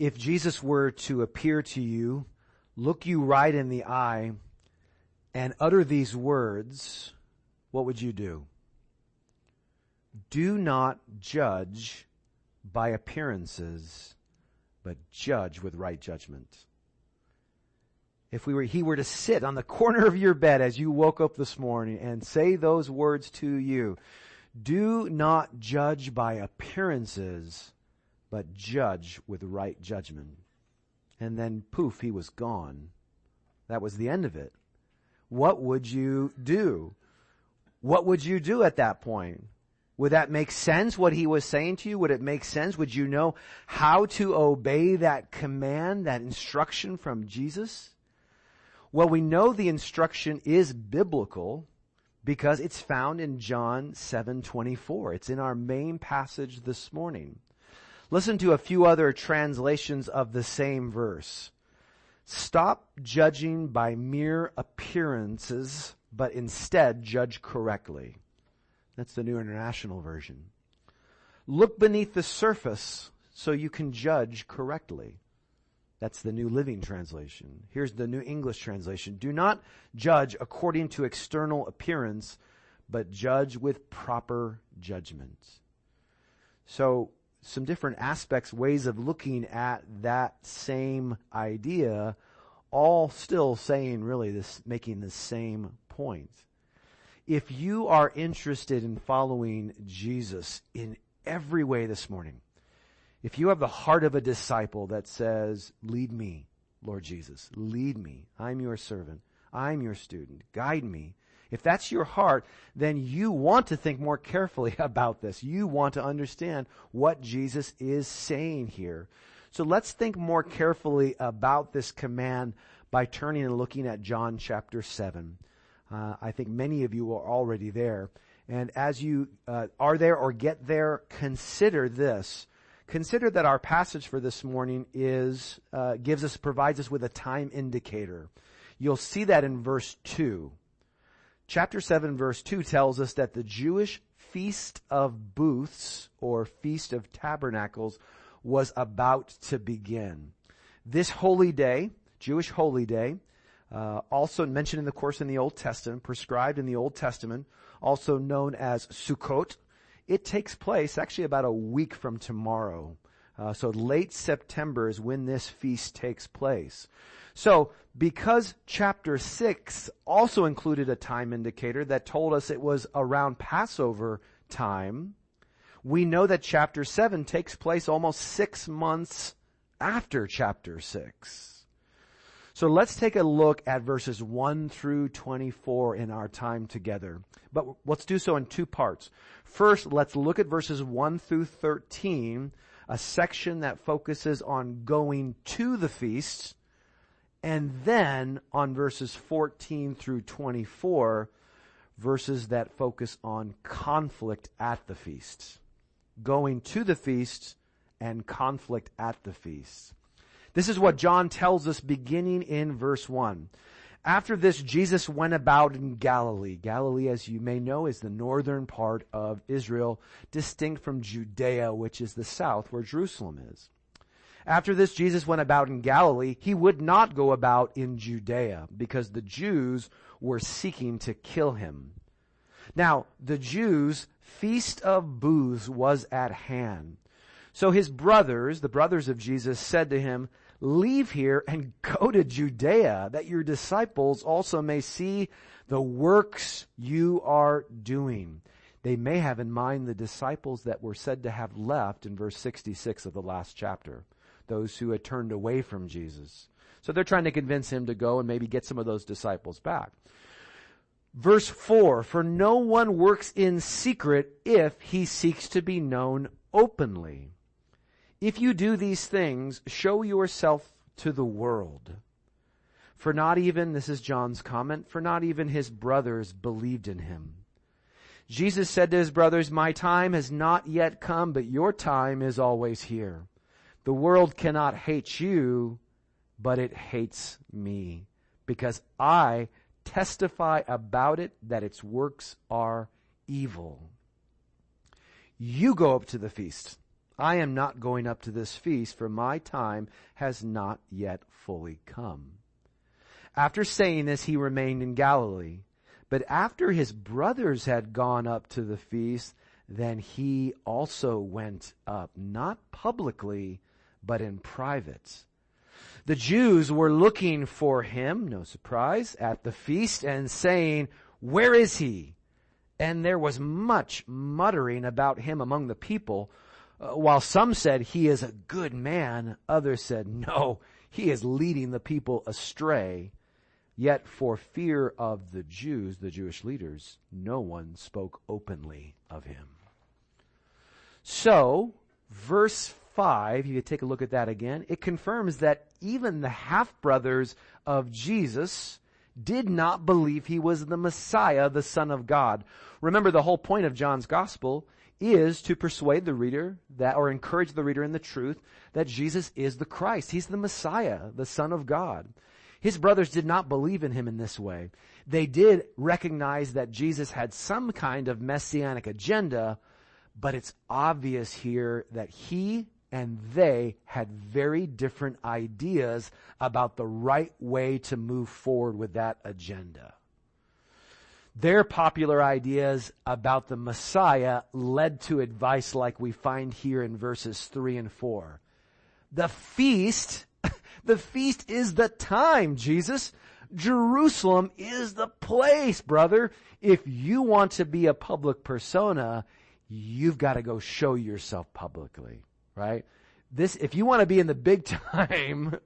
if Jesus were to appear to you, look you right in the eye, and utter these words, what would you do? Do not judge by appearances, but judge with right judgment. If we were, he were to sit on the corner of your bed as you woke up this morning and say those words to you, do not judge by appearances, but judge with right judgment. And then poof, he was gone. That was the end of it. What would you do? What would you do at that point? Would that make sense what he was saying to you? Would it make sense? Would you know how to obey that command, that instruction from Jesus? Well, we know the instruction is biblical because it's found in John 7:24. It's in our main passage this morning. Listen to a few other translations of the same verse. Stop judging by mere appearances, but instead judge correctly. That's the New International Version. Look beneath the surface so you can judge correctly. That's the New Living Translation. Here's the New English Translation. Do not judge according to external appearance, but judge with proper judgment. So, some different aspects, ways of looking at that same idea, all still saying really this, making the same point if you are interested in following Jesus in every way this morning, if you have the heart of a disciple that says, lead me, Lord Jesus, lead me. I'm your servant. I'm your student. Guide me. If that's your heart, then you want to think more carefully about this. You want to understand what Jesus is saying here. So let's think more carefully about this command by turning and looking at John chapter 7. Uh, I think many of you are already there. And as you uh, are there or get there, consider this. Consider that our passage for this morning is uh, gives us provides us with a time indicator. You'll see that in verse two. Chapter seven, verse two tells us that the Jewish feast of booths or feast of tabernacles was about to begin. This holy day, Jewish holy day, uh, also mentioned in the course in the Old Testament, prescribed in the Old Testament, also known as Sukkot. It takes place actually about a week from tomorrow. Uh, so late September is when this feast takes place. So because chapter 6 also included a time indicator that told us it was around Passover time, we know that chapter 7 takes place almost six months after chapter 6. So let's take a look at verses 1 through 24 in our time together. But let's do so in two parts. First, let's look at verses 1 through 13, a section that focuses on going to the feast, and then on verses 14 through 24, verses that focus on conflict at the feast. Going to the feast and conflict at the feast. This is what John tells us beginning in verse 1. After this, Jesus went about in Galilee. Galilee, as you may know, is the northern part of Israel, distinct from Judea, which is the south where Jerusalem is. After this, Jesus went about in Galilee. He would not go about in Judea because the Jews were seeking to kill him. Now, the Jews' feast of booths was at hand. So his brothers, the brothers of Jesus, said to him, leave here and go to Judea that your disciples also may see the works you are doing. They may have in mind the disciples that were said to have left in verse 66 of the last chapter. Those who had turned away from Jesus. So they're trying to convince him to go and maybe get some of those disciples back. Verse 4, for no one works in secret if he seeks to be known openly. If you do these things, show yourself to the world. For not even, this is John's comment, for not even his brothers believed in him. Jesus said to his brothers, my time has not yet come, but your time is always here. The world cannot hate you, but it hates me because I testify about it that its works are evil. You go up to the feast. I am not going up to this feast, for my time has not yet fully come. After saying this, he remained in Galilee. But after his brothers had gone up to the feast, then he also went up, not publicly, but in private. The Jews were looking for him, no surprise, at the feast and saying, where is he? And there was much muttering about him among the people. Uh, while some said he is a good man, others said no, he is leading the people astray. Yet for fear of the Jews, the Jewish leaders, no one spoke openly of him. So, verse 5, you take a look at that again, it confirms that even the half-brothers of Jesus did not believe he was the Messiah, the Son of God. Remember the whole point of John's Gospel is to persuade the reader that, or encourage the reader in the truth that Jesus is the Christ. He's the Messiah, the Son of God. His brothers did not believe in him in this way. They did recognize that Jesus had some kind of messianic agenda, but it's obvious here that he and they had very different ideas about the right way to move forward with that agenda. Their popular ideas about the Messiah led to advice like we find here in verses 3 and 4. The feast, the feast is the time, Jesus. Jerusalem is the place, brother. If you want to be a public persona, you've got to go show yourself publicly right? This, if you want to be in the big time,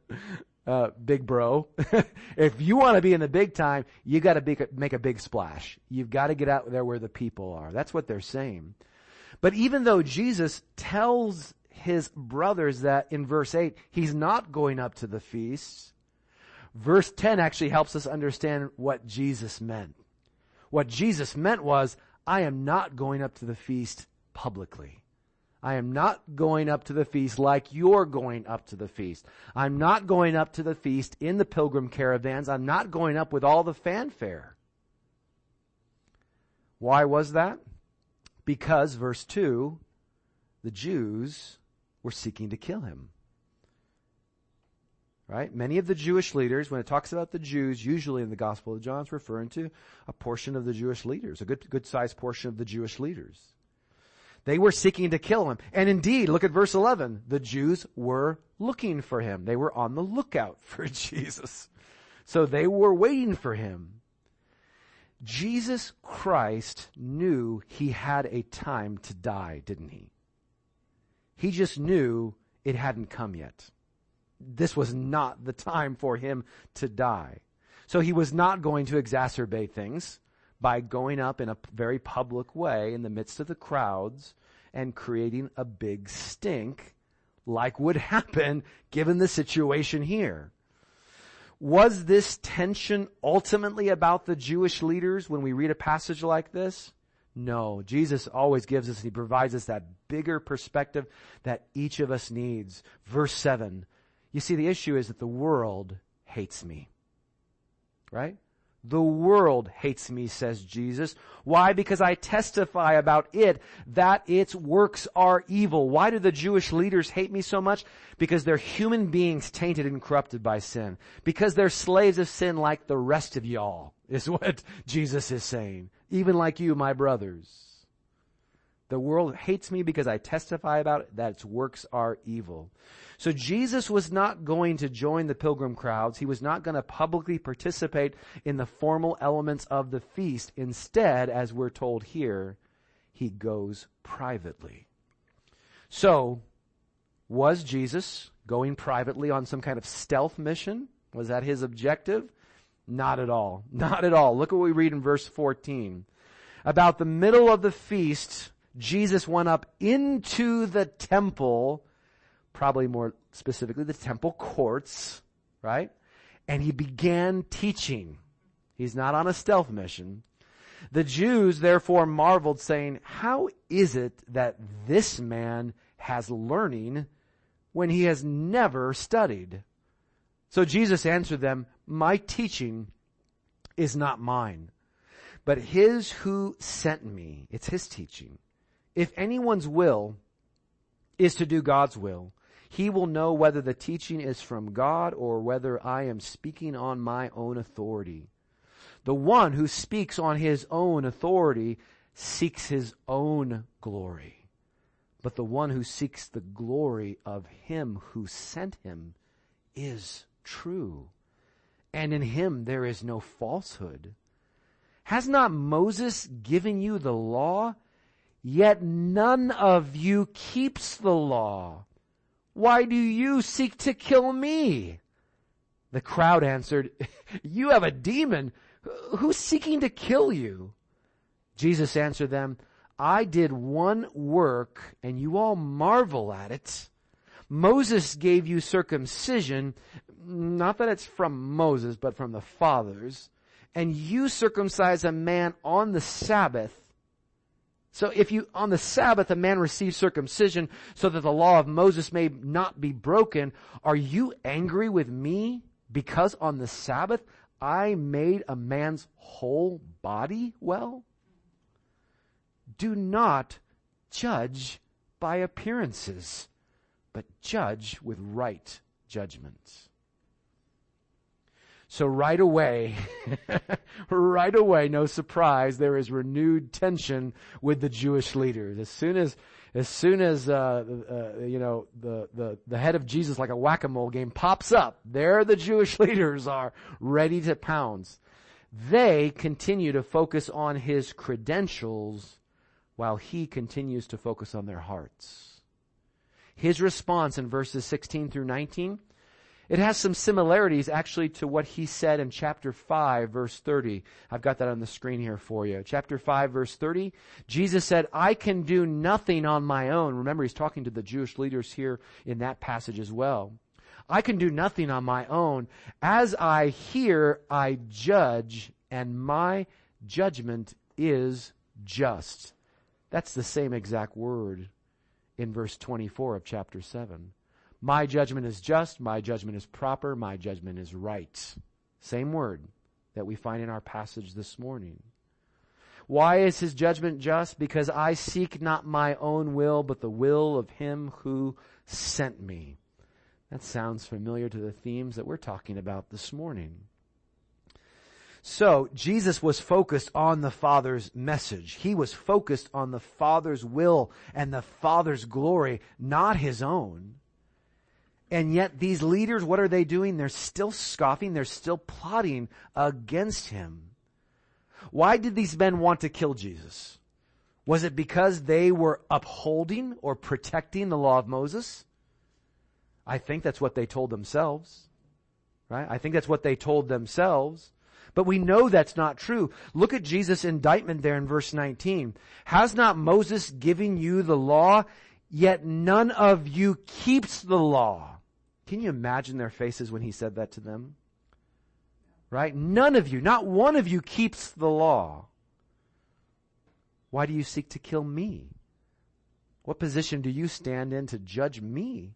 uh, big bro, if you want to be in the big time, you got to make a big splash. You've got to get out there where the people are. That's what they're saying. But even though Jesus tells his brothers that in verse 8, he's not going up to the feasts, verse 10 actually helps us understand what Jesus meant. What Jesus meant was, I am not going up to the feast publicly. I am not going up to the feast like you're going up to the feast. I'm not going up to the feast in the pilgrim caravans. I'm not going up with all the fanfare. Why was that? Because, verse 2, the Jews were seeking to kill him. Right? Many of the Jewish leaders, when it talks about the Jews, usually in the Gospel of John, it's referring to a portion of the Jewish leaders, a good, good sized portion of the Jewish leaders. They were seeking to kill him. And indeed, look at verse 11. The Jews were looking for him. They were on the lookout for Jesus. So they were waiting for him. Jesus Christ knew he had a time to die, didn't he? He just knew it hadn't come yet. This was not the time for him to die. So he was not going to exacerbate things by going up in a very public way in the midst of the crowds and creating a big stink like would happen given the situation here. Was this tension ultimately about the Jewish leaders when we read a passage like this? No. Jesus always gives us, he provides us that bigger perspective that each of us needs. Verse 7. You see, the issue is that the world hates me. Right? The world hates me, says Jesus. Why? Because I testify about it that its works are evil. Why do the Jewish leaders hate me so much? Because they're human beings tainted and corrupted by sin. Because they're slaves of sin like the rest of y'all, is what Jesus is saying. Even like you, my brothers. The world hates me because I testify about it that its works are evil. So Jesus was not going to join the pilgrim crowds. He was not going to publicly participate in the formal elements of the feast. Instead, as we're told here, he goes privately. So, was Jesus going privately on some kind of stealth mission? Was that his objective? Not at all. Not at all. Look what we read in verse 14. About the middle of the feast, Jesus went up into the temple probably more specifically the temple courts, right? And he began teaching. He's not on a stealth mission. The Jews therefore marveled saying, how is it that this man has learning when he has never studied? So Jesus answered them, my teaching is not mine, but his who sent me. It's his teaching. If anyone's will is to do God's will. He will know whether the teaching is from God or whether I am speaking on my own authority. The one who speaks on his own authority seeks his own glory. But the one who seeks the glory of him who sent him is true. And in him there is no falsehood. Has not Moses given you the law? Yet none of you keeps the law. Why do you seek to kill me? The crowd answered, You have a demon. Who's seeking to kill you? Jesus answered them, I did one work and you all marvel at it. Moses gave you circumcision, not that it's from Moses, but from the fathers, and you circumcise a man on the Sabbath. So if you, on the Sabbath, a man receives circumcision so that the law of Moses may not be broken, are you angry with me because on the Sabbath I made a man's whole body well? Do not judge by appearances, but judge with right judgment. So right away, right away, no surprise, there is renewed tension with the Jewish leaders. As soon as, as soon as, uh, uh, you know, the, the, the head of Jesus like a whack-a-mole game pops up, there the Jewish leaders are ready to pounce. They continue to focus on his credentials while he continues to focus on their hearts. His response in verses 16 through 19 it has some similarities actually to what he said in chapter 5 verse 30. I've got that on the screen here for you. Chapter 5 verse 30, Jesus said, I can do nothing on my own. Remember, he's talking to the Jewish leaders here in that passage as well. I can do nothing on my own. As I hear, I judge, and my judgment is just. That's the same exact word in verse 24 of chapter 7. My judgment is just, my judgment is proper, my judgment is right. Same word that we find in our passage this morning. Why is his judgment just? Because I seek not my own will, but the will of him who sent me. That sounds familiar to the themes that we're talking about this morning. So, Jesus was focused on the Father's message. He was focused on the Father's will and the Father's glory, not his own. And yet these leaders, what are they doing? They're still scoffing. They're still plotting against him. Why did these men want to kill Jesus? Was it because they were upholding or protecting the law of Moses? I think that's what they told themselves. Right? I think that's what they told themselves. But we know that's not true. Look at Jesus' indictment there in verse 19. Has not Moses given you the law? Yet none of you keeps the law. Can you imagine their faces when he said that to them? Right? None of you, not one of you keeps the law. Why do you seek to kill me? What position do you stand in to judge me?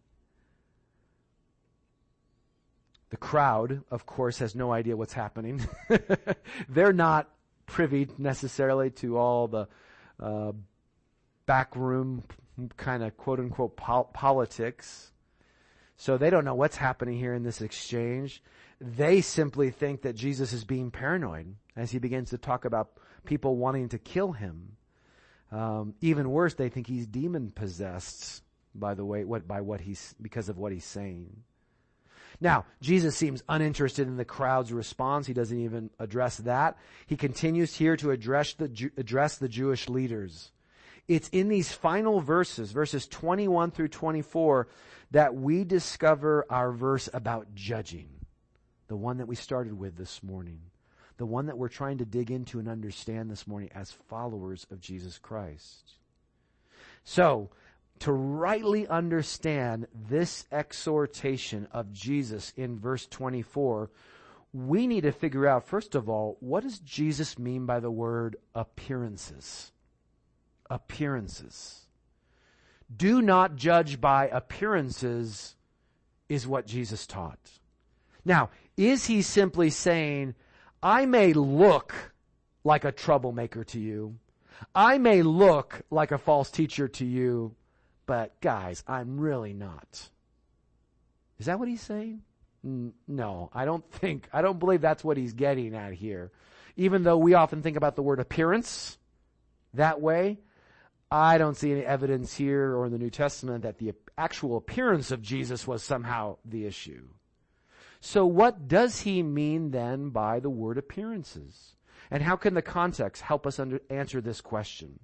The crowd, of course, has no idea what's happening. They're not privy necessarily to all the uh, backroom kind of quote unquote pol- politics. So they don't know what's happening here in this exchange. They simply think that Jesus is being paranoid as he begins to talk about people wanting to kill him. Um, even worse, they think he's demon possessed by the way, what, by what he's, because of what he's saying. Now, Jesus seems uninterested in the crowd's response. He doesn't even address that. He continues here to address the, address the Jewish leaders. It's in these final verses, verses 21 through 24, that we discover our verse about judging. The one that we started with this morning. The one that we're trying to dig into and understand this morning as followers of Jesus Christ. So, to rightly understand this exhortation of Jesus in verse 24, we need to figure out, first of all, what does Jesus mean by the word appearances? Appearances. Do not judge by appearances is what Jesus taught. Now, is he simply saying, I may look like a troublemaker to you. I may look like a false teacher to you, but guys, I'm really not. Is that what he's saying? No, I don't think, I don't believe that's what he's getting at here. Even though we often think about the word appearance that way, I don't see any evidence here or in the New Testament that the actual appearance of Jesus was somehow the issue. So what does he mean then by the word appearances? And how can the context help us under, answer this question?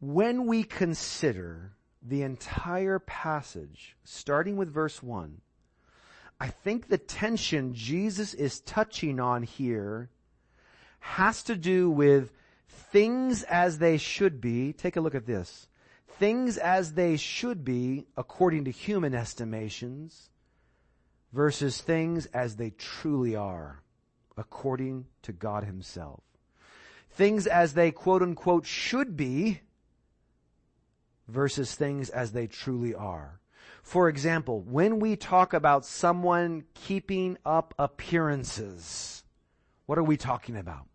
When we consider the entire passage, starting with verse 1, I think the tension Jesus is touching on here has to do with things as they should be. Take a look at this. Things as they should be according to human estimations versus things as they truly are according to God himself. Things as they quote unquote should be versus things as they truly are. For example, when we talk about someone keeping up appearances, what are we talking about?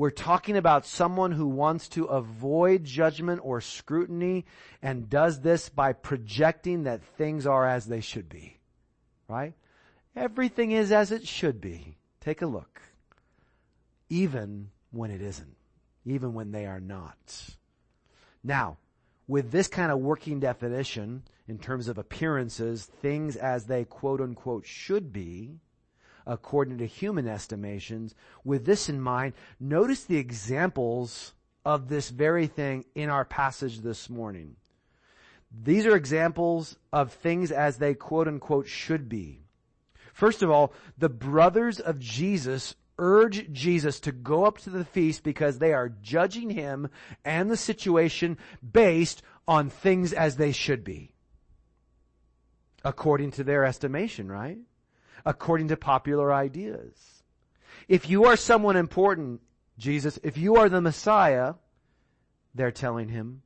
We're talking about someone who wants to avoid judgment or scrutiny and does this by projecting that things are as they should be. Right? Everything is as it should be. Take a look. Even when it isn't. Even when they are not. Now, with this kind of working definition in terms of appearances, things as they quote unquote should be, according to human estimations, with this in mind, notice the examples of this very thing in our passage this morning. These are examples of things as they quote unquote should be. First of all, the brothers of Jesus urge Jesus to go up to the feast because they are judging him and the situation based on things as they should be. According to their estimation, right? According to popular ideas. If you are someone important, Jesus, if you are the Messiah, they're telling him,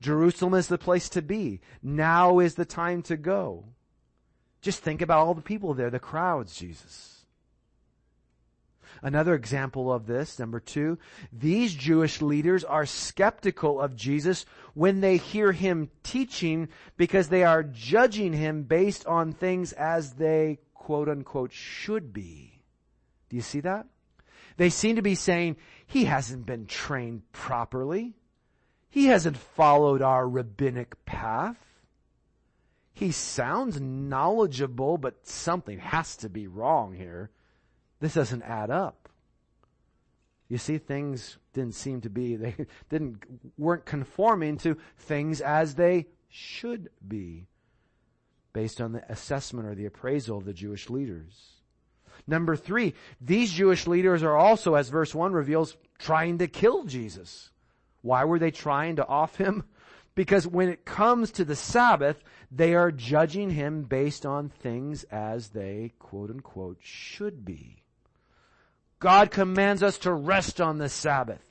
Jerusalem is the place to be. Now is the time to go. Just think about all the people there, the crowds, Jesus. Another example of this, number two, these Jewish leaders are skeptical of Jesus when they hear him teaching because they are judging him based on things as they quote unquote should be. Do you see that? They seem to be saying, he hasn't been trained properly. He hasn't followed our rabbinic path. He sounds knowledgeable, but something has to be wrong here. This doesn't add up. You see, things didn't seem to be, they didn't, weren't conforming to things as they should be based on the assessment or the appraisal of the Jewish leaders. Number three, these Jewish leaders are also, as verse one reveals, trying to kill Jesus. Why were they trying to off him? Because when it comes to the Sabbath, they are judging him based on things as they quote unquote should be. God commands us to rest on the Sabbath.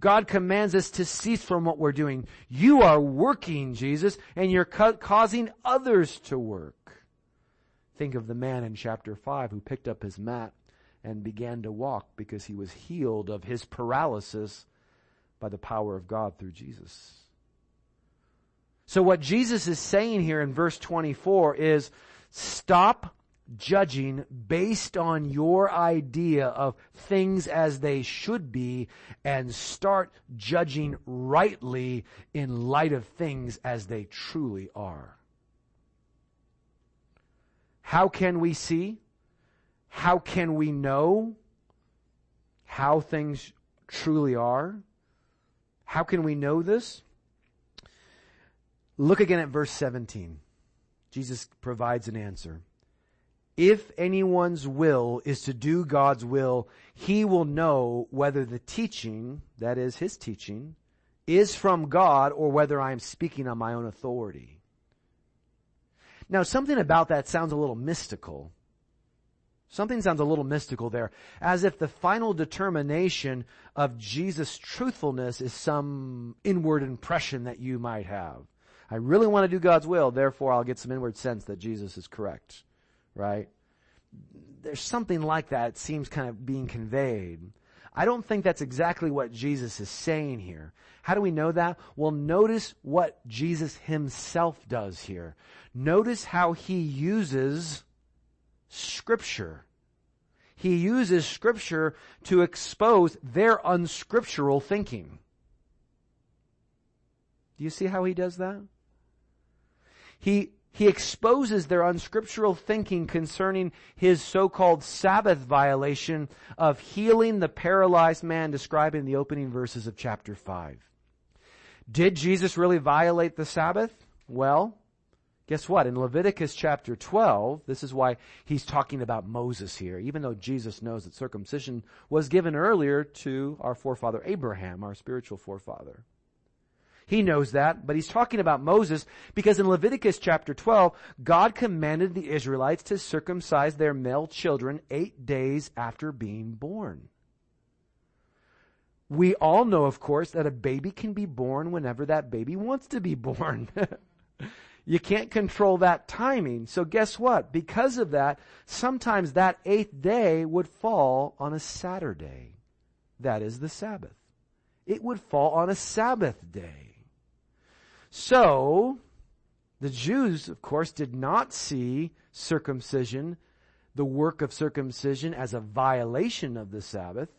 God commands us to cease from what we're doing. You are working, Jesus, and you're ca- causing others to work. Think of the man in chapter 5 who picked up his mat and began to walk because he was healed of his paralysis by the power of God through Jesus. So what Jesus is saying here in verse 24 is stop judging based on your idea of things as they should be and start judging rightly in light of things as they truly are. How can we see? How can we know how things truly are? How can we know this? Look again at verse 17. Jesus provides an answer. If anyone's will is to do God's will, he will know whether the teaching, that is his teaching, is from God or whether I am speaking on my own authority. Now something about that sounds a little mystical. Something sounds a little mystical there, as if the final determination of Jesus' truthfulness is some inward impression that you might have. I really want to do God's will, therefore I'll get some inward sense that Jesus is correct right? There's something like that. Seems kind of being conveyed. I don't think that's exactly what Jesus is saying here. How do we know that? Well, notice what Jesus himself does here. Notice how he uses scripture. He uses scripture to expose their unscriptural thinking. Do you see how he does that? He, he exposes their unscriptural thinking concerning his so-called Sabbath violation of healing the paralyzed man described in the opening verses of chapter 5. Did Jesus really violate the Sabbath? Well, guess what? In Leviticus chapter 12, this is why he's talking about Moses here, even though Jesus knows that circumcision was given earlier to our forefather Abraham, our spiritual forefather. He knows that, but he's talking about Moses because in Leviticus chapter 12, God commanded the Israelites to circumcise their male children eight days after being born. We all know, of course, that a baby can be born whenever that baby wants to be born. you can't control that timing. So guess what? Because of that, sometimes that eighth day would fall on a Saturday. That is the Sabbath. It would fall on a Sabbath day. So, the Jews, of course, did not see circumcision, the work of circumcision, as a violation of the Sabbath.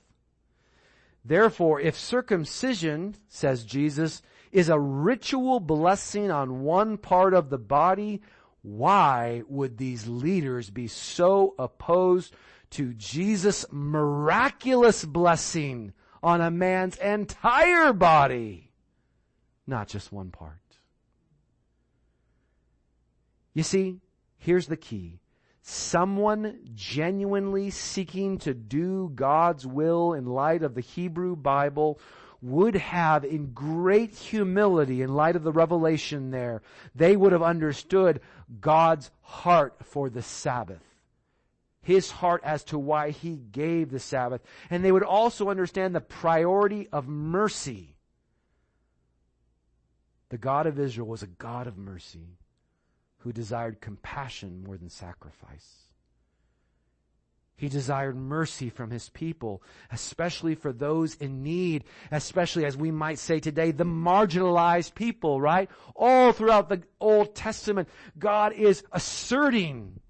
Therefore, if circumcision, says Jesus, is a ritual blessing on one part of the body, why would these leaders be so opposed to Jesus' miraculous blessing on a man's entire body? Not just one part. You see, here's the key. Someone genuinely seeking to do God's will in light of the Hebrew Bible would have in great humility in light of the revelation there, they would have understood God's heart for the Sabbath. His heart as to why He gave the Sabbath. And they would also understand the priority of mercy. The God of Israel was a God of mercy who desired compassion more than sacrifice. He desired mercy from his people, especially for those in need, especially as we might say today, the marginalized people, right? All throughout the Old Testament, God is asserting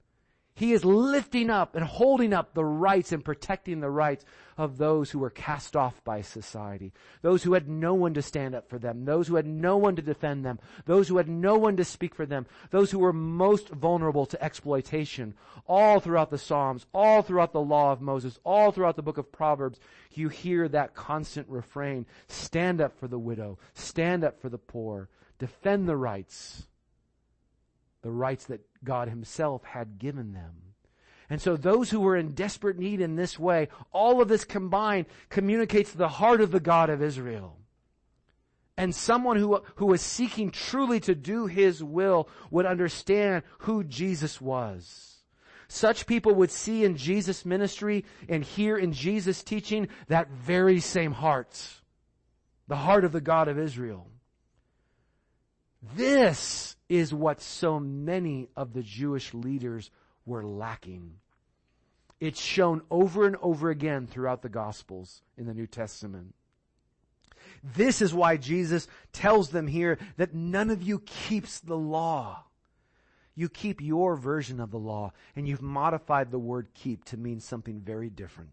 he is lifting up and holding up the rights and protecting the rights of those who were cast off by society. Those who had no one to stand up for them. Those who had no one to defend them. Those who had no one to speak for them. Those who were most vulnerable to exploitation. All throughout the Psalms, all throughout the law of Moses, all throughout the book of Proverbs, you hear that constant refrain. Stand up for the widow. Stand up for the poor. Defend the rights the rights that God himself had given them. And so those who were in desperate need in this way, all of this combined communicates the heart of the God of Israel. And someone who, who was seeking truly to do his will would understand who Jesus was. Such people would see in Jesus' ministry and hear in Jesus' teaching that very same heart. The heart of the God of Israel. This is what so many of the Jewish leaders were lacking. It's shown over and over again throughout the Gospels in the New Testament. This is why Jesus tells them here that none of you keeps the law. You keep your version of the law and you've modified the word keep to mean something very different,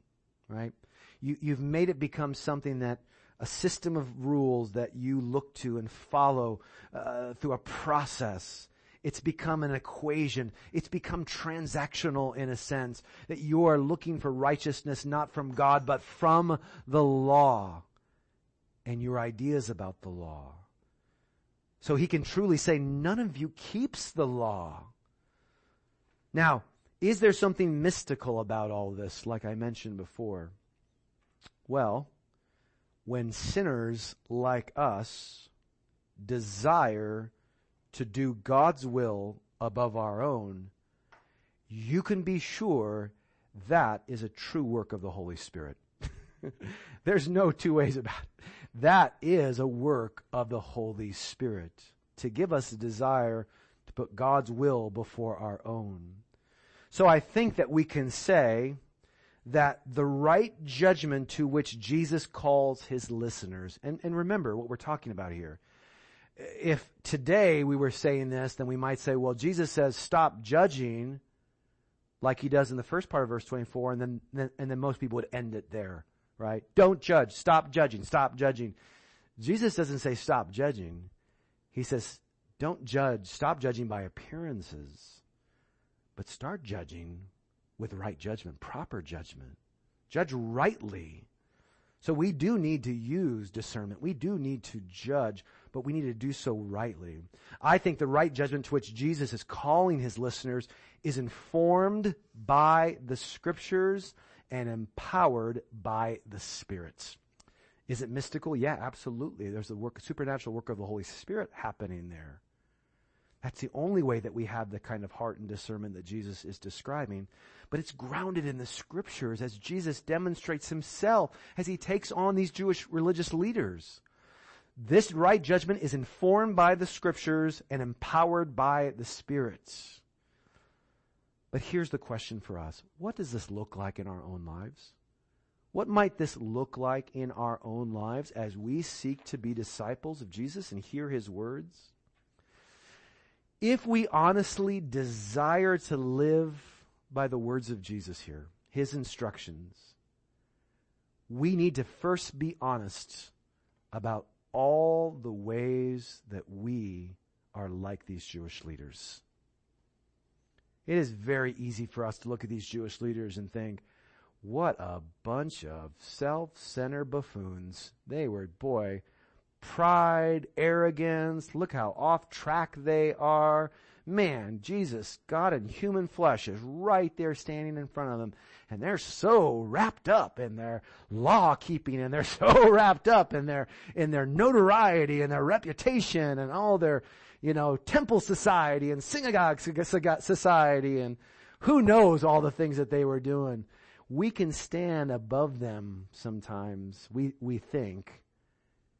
right? You, you've made it become something that a system of rules that you look to and follow uh, through a process. It's become an equation. It's become transactional in a sense that you are looking for righteousness not from God, but from the law and your ideas about the law. So he can truly say, none of you keeps the law. Now, is there something mystical about all this, like I mentioned before? Well, when sinners like us desire to do God's will above our own, you can be sure that is a true work of the Holy Spirit. There's no two ways about it. That is a work of the Holy Spirit to give us a desire to put God's will before our own. So I think that we can say that the right judgment to which Jesus calls his listeners, and, and remember what we're talking about here. If today we were saying this, then we might say, well, Jesus says stop judging like he does in the first part of verse 24, and then, then and then most people would end it there, right? Don't judge, stop judging, stop judging. Jesus doesn't say stop judging. He says, don't judge, stop judging by appearances, but start judging with right judgment, proper judgment. Judge rightly. So we do need to use discernment. We do need to judge, but we need to do so rightly. I think the right judgment to which Jesus is calling his listeners is informed by the scriptures and empowered by the spirits. Is it mystical? Yeah, absolutely. There's a work, supernatural work of the Holy Spirit happening there. That's the only way that we have the kind of heart and discernment that Jesus is describing. But it's grounded in the scriptures as Jesus demonstrates himself as he takes on these Jewish religious leaders. This right judgment is informed by the scriptures and empowered by the spirits. But here's the question for us. What does this look like in our own lives? What might this look like in our own lives as we seek to be disciples of Jesus and hear his words? If we honestly desire to live by the words of Jesus here, his instructions, we need to first be honest about all the ways that we are like these Jewish leaders. It is very easy for us to look at these Jewish leaders and think, what a bunch of self-centered buffoons. They were, boy, pride, arrogance. Look how off track they are. Man, Jesus, God in human flesh is right there standing in front of them. And they're so wrapped up in their law keeping and they're so wrapped up in their, in their notoriety and their reputation and all their, you know, temple society and synagogue society and who knows all the things that they were doing. We can stand above them sometimes, we, we think,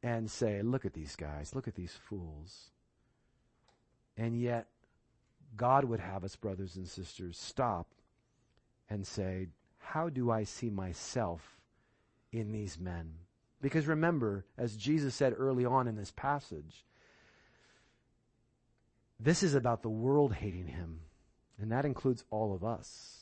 and say, look at these guys, look at these fools. And yet, God would have us, brothers and sisters, stop and say, how do I see myself in these men? Because remember, as Jesus said early on in this passage, this is about the world hating him, and that includes all of us.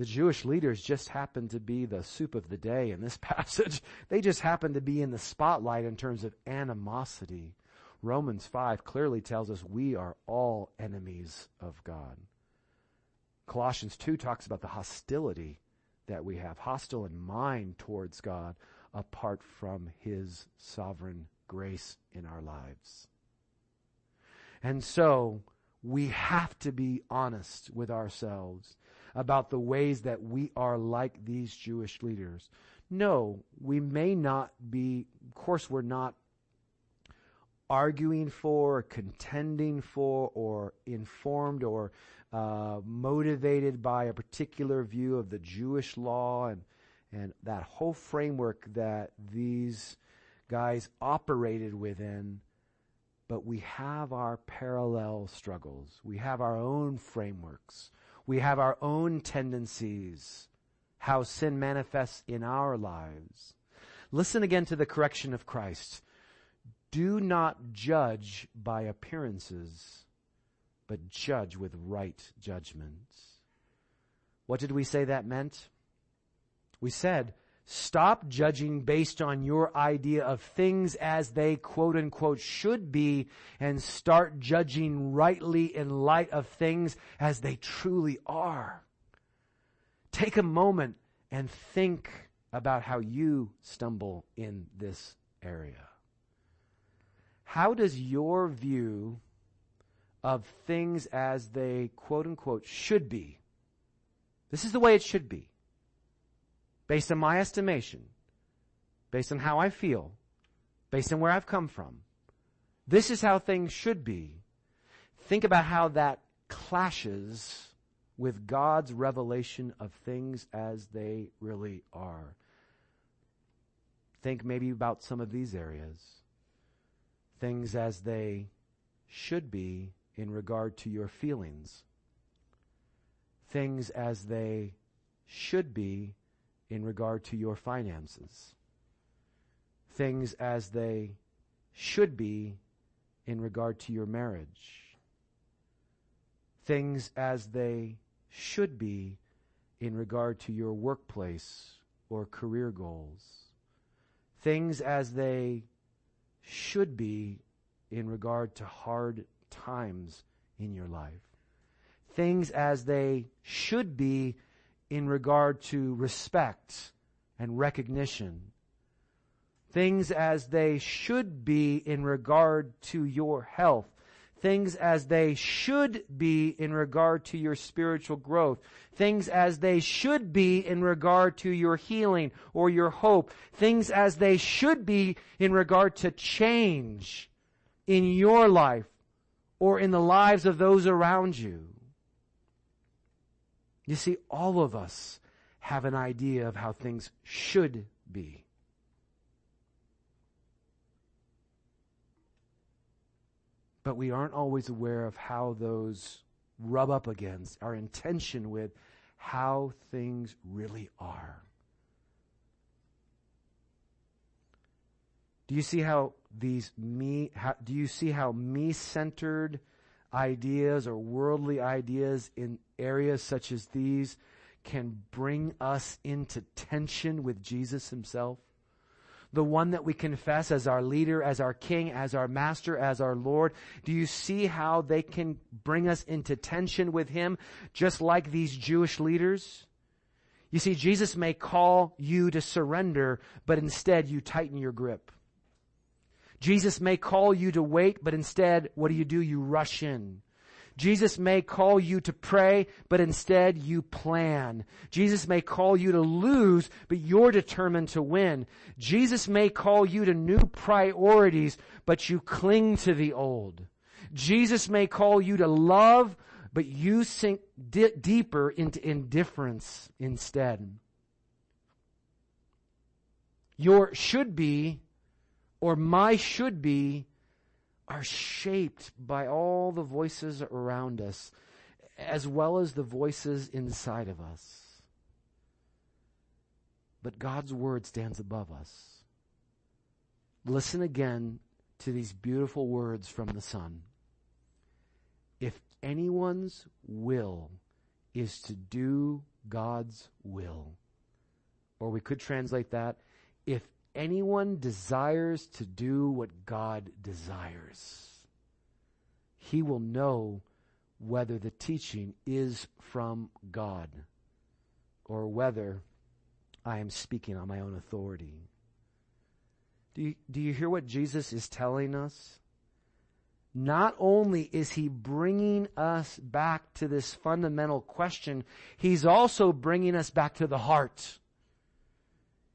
The Jewish leaders just happen to be the soup of the day in this passage. They just happen to be in the spotlight in terms of animosity. Romans 5 clearly tells us we are all enemies of God. Colossians 2 talks about the hostility that we have, hostile in mind towards God apart from His sovereign grace in our lives. And so, we have to be honest with ourselves about the ways that we are like these Jewish leaders. No, we may not be, of course, we're not arguing for, contending for, or informed or uh, motivated by a particular view of the Jewish law and and that whole framework that these guys operated within. But we have our parallel struggles. We have our own frameworks. We have our own tendencies, how sin manifests in our lives. Listen again to the correction of Christ. Do not judge by appearances, but judge with right judgments. What did we say that meant? We said Stop judging based on your idea of things as they quote unquote should be and start judging rightly in light of things as they truly are. Take a moment and think about how you stumble in this area. How does your view of things as they quote unquote should be? This is the way it should be based on my estimation, based on how I feel, based on where I've come from. This is how things should be. Think about how that clashes with God's revelation of things as they really are. Think maybe about some of these areas. Things as they should be in regard to your feelings. Things as they should be in regard to your finances. Things as they should be in regard to your marriage. Things as they should be in regard to your workplace or career goals. Things as they should be in regard to hard times in your life. Things as they should be in regard to respect and recognition. Things as they should be in regard to your health. Things as they should be in regard to your spiritual growth. Things as they should be in regard to your healing or your hope. Things as they should be in regard to change in your life or in the lives of those around you. You see, all of us have an idea of how things should be. But we aren't always aware of how those rub up against our intention with how things really are. Do you see how these me, how, do you see how me-centered ideas or worldly ideas in areas such as these can bring us into tension with Jesus himself. The one that we confess as our leader, as our king, as our master, as our Lord. Do you see how they can bring us into tension with him just like these Jewish leaders? You see, Jesus may call you to surrender, but instead you tighten your grip. Jesus may call you to wait, but instead, what do you do? You rush in. Jesus may call you to pray, but instead you plan. Jesus may call you to lose, but you're determined to win. Jesus may call you to new priorities, but you cling to the old. Jesus may call you to love, but you sink di- deeper into indifference instead. Your should be or my should be are shaped by all the voices around us as well as the voices inside of us. But God's word stands above us. Listen again to these beautiful words from the Son. If anyone's will is to do God's will, or we could translate that, if anyone desires to do what God desires, he will know whether the teaching is from God or whether I am speaking on my own authority. Do you, do you hear what Jesus is telling us? Not only is he bringing us back to this fundamental question, he's also bringing us back to the heart.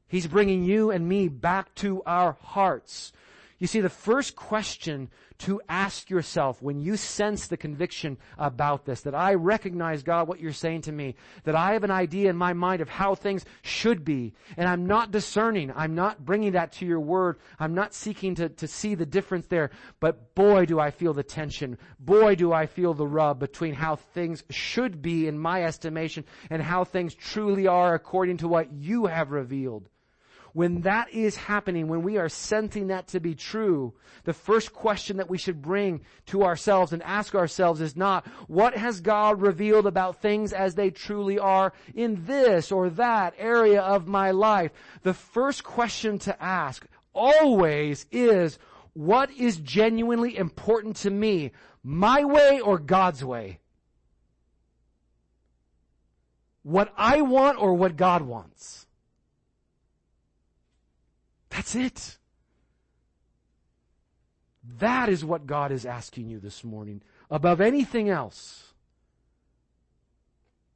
He's bringing you and me back to our hearts. You see, the first question to ask yourself when you sense the conviction about this, that I recognize, God, what you're saying to me, that I have an idea in my mind of how things should be, and I'm not discerning, I'm not bringing that to your word, I'm not seeking to, to see the difference there, but boy do I feel the tension, boy do I feel the rub between how things should be in my estimation and how things truly are according to what you have revealed. When that is happening, when we are sensing that to be true, the first question that we should bring to ourselves and ask ourselves is not, what has God revealed about things as they truly are in this or that area of my life? The first question to ask always is, what is genuinely important to me? My way or God's way? What I want or what God wants? That's it. That is what God is asking you this morning. Above anything else,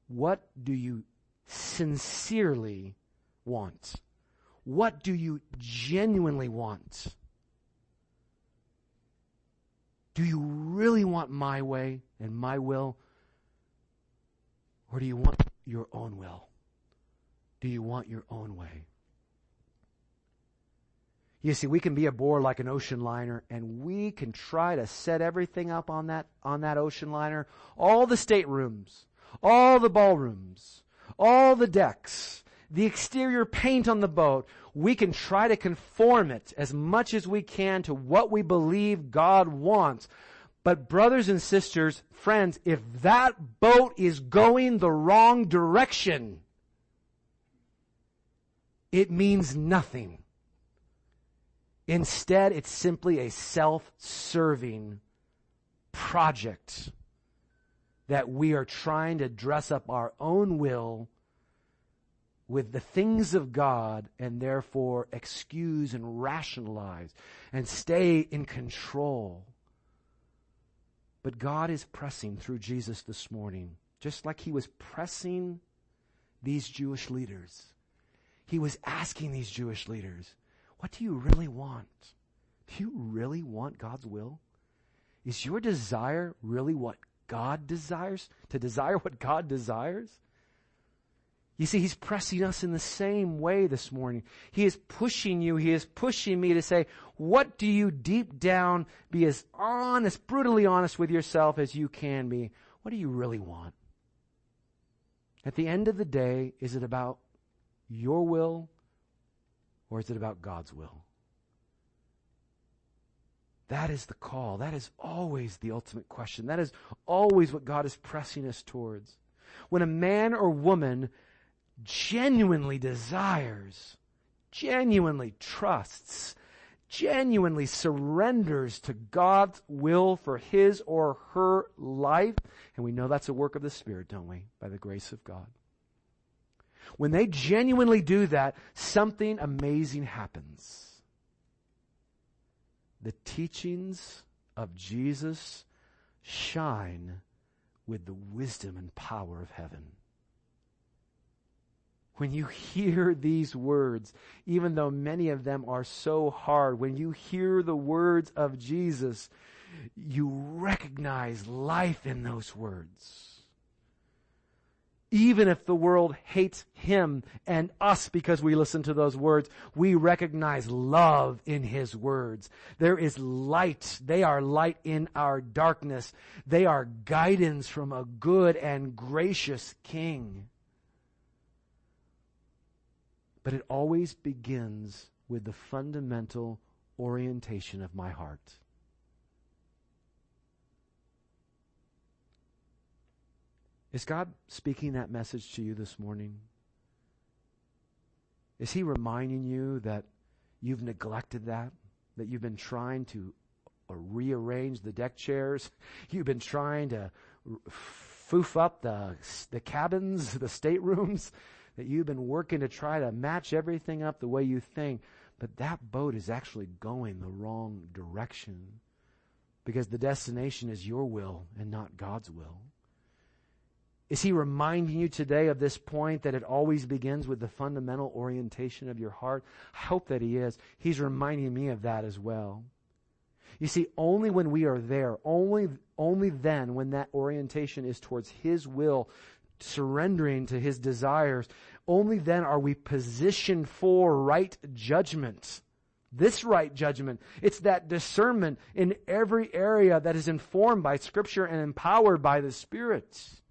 what do you sincerely want? What do you genuinely want? Do you really want my way and my will? Or do you want your own will? Do you want your own way? You see, we can be a bore like an ocean liner and we can try to set everything up on that, on that ocean liner. All the staterooms, all the ballrooms, all the decks, the exterior paint on the boat, we can try to conform it as much as we can to what we believe God wants. But brothers and sisters, friends, if that boat is going the wrong direction, it means nothing. Instead, it's simply a self-serving project that we are trying to dress up our own will with the things of God and therefore excuse and rationalize and stay in control. But God is pressing through Jesus this morning, just like he was pressing these Jewish leaders. He was asking these Jewish leaders, what do you really want? Do you really want God's will? Is your desire really what God desires? To desire what God desires? You see, He's pressing us in the same way this morning. He is pushing you, He is pushing me to say, what do you deep down be as honest, brutally honest with yourself as you can be? What do you really want? At the end of the day, is it about your will or is it about God's will? That is the call. That is always the ultimate question. That is always what God is pressing us towards. When a man or woman genuinely desires, genuinely trusts, genuinely surrenders to God's will for his or her life. And we know that's a work of the Spirit, don't we? By the grace of God. When they genuinely do that, something amazing happens. The teachings of Jesus shine with the wisdom and power of heaven when you hear these words, even though many of them are so hard, when you hear the words of Jesus, you recognize life in those words. Even if the world hates him and us because we listen to those words, we recognize love in his words. There is light. They are light in our darkness. They are guidance from a good and gracious king. But it always begins with the fundamental orientation of my heart. Is God speaking that message to you this morning? Is He reminding you that you've neglected that? That you've been trying to uh, rearrange the deck chairs? You've been trying to foof up the, the cabins, the staterooms? that you've been working to try to match everything up the way you think, but that boat is actually going the wrong direction because the destination is your will and not God's will. Is he reminding you today of this point that it always begins with the fundamental orientation of your heart? I hope that he is. He's reminding me of that as well. You see, only when we are there, only, only then when that orientation is towards his will, surrendering to his desires, only then are we positioned for right judgment. This right judgment. It's that discernment in every area that is informed by scripture and empowered by the Spirit.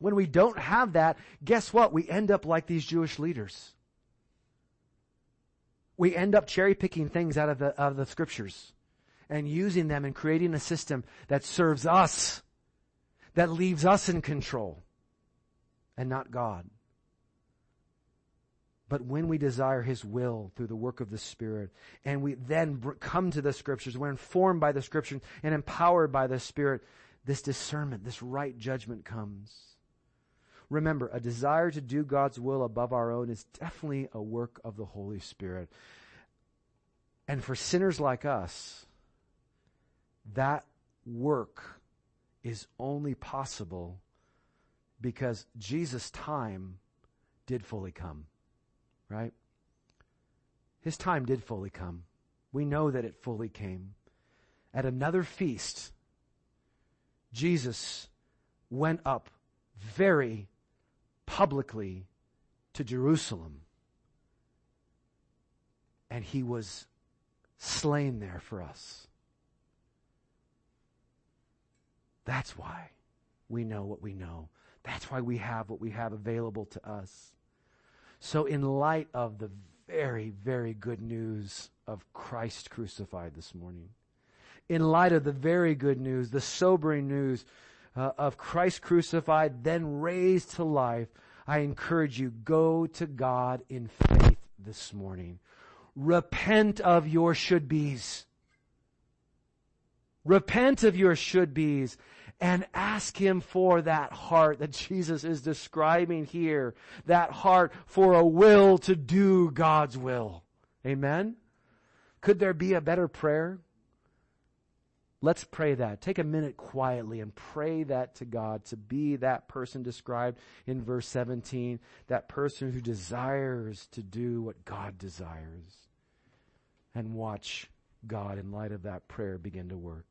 When we don't have that, guess what? We end up like these Jewish leaders. We end up cherry picking things out of the, out of the scriptures and using them and creating a system that serves us that leaves us in control and not God. But when we desire His will through the work of the Spirit, and we then come to the Scriptures, we're informed by the Scriptures and empowered by the Spirit, this discernment, this right judgment comes. Remember, a desire to do God's will above our own is definitely a work of the Holy Spirit. And for sinners like us, that work is only possible because Jesus' time did fully come. Right? His time did fully come. We know that it fully came. At another feast, Jesus went up very publicly to Jerusalem. And he was slain there for us. That's why. we know what we know. That's why we have what we have available to us. So in light of the very, very good news of Christ crucified this morning, in light of the very good news, the sobering news uh, of Christ crucified, then raised to life, I encourage you, go to God in faith this morning. Repent of your should be's. Repent of your should be's and ask Him for that heart that Jesus is describing here. That heart for a will to do God's will. Amen? Could there be a better prayer? Let's pray that. Take a minute quietly and pray that to God to be that person described in verse 17, that person who desires to do what God desires. And watch God, in light of that prayer, begin to work.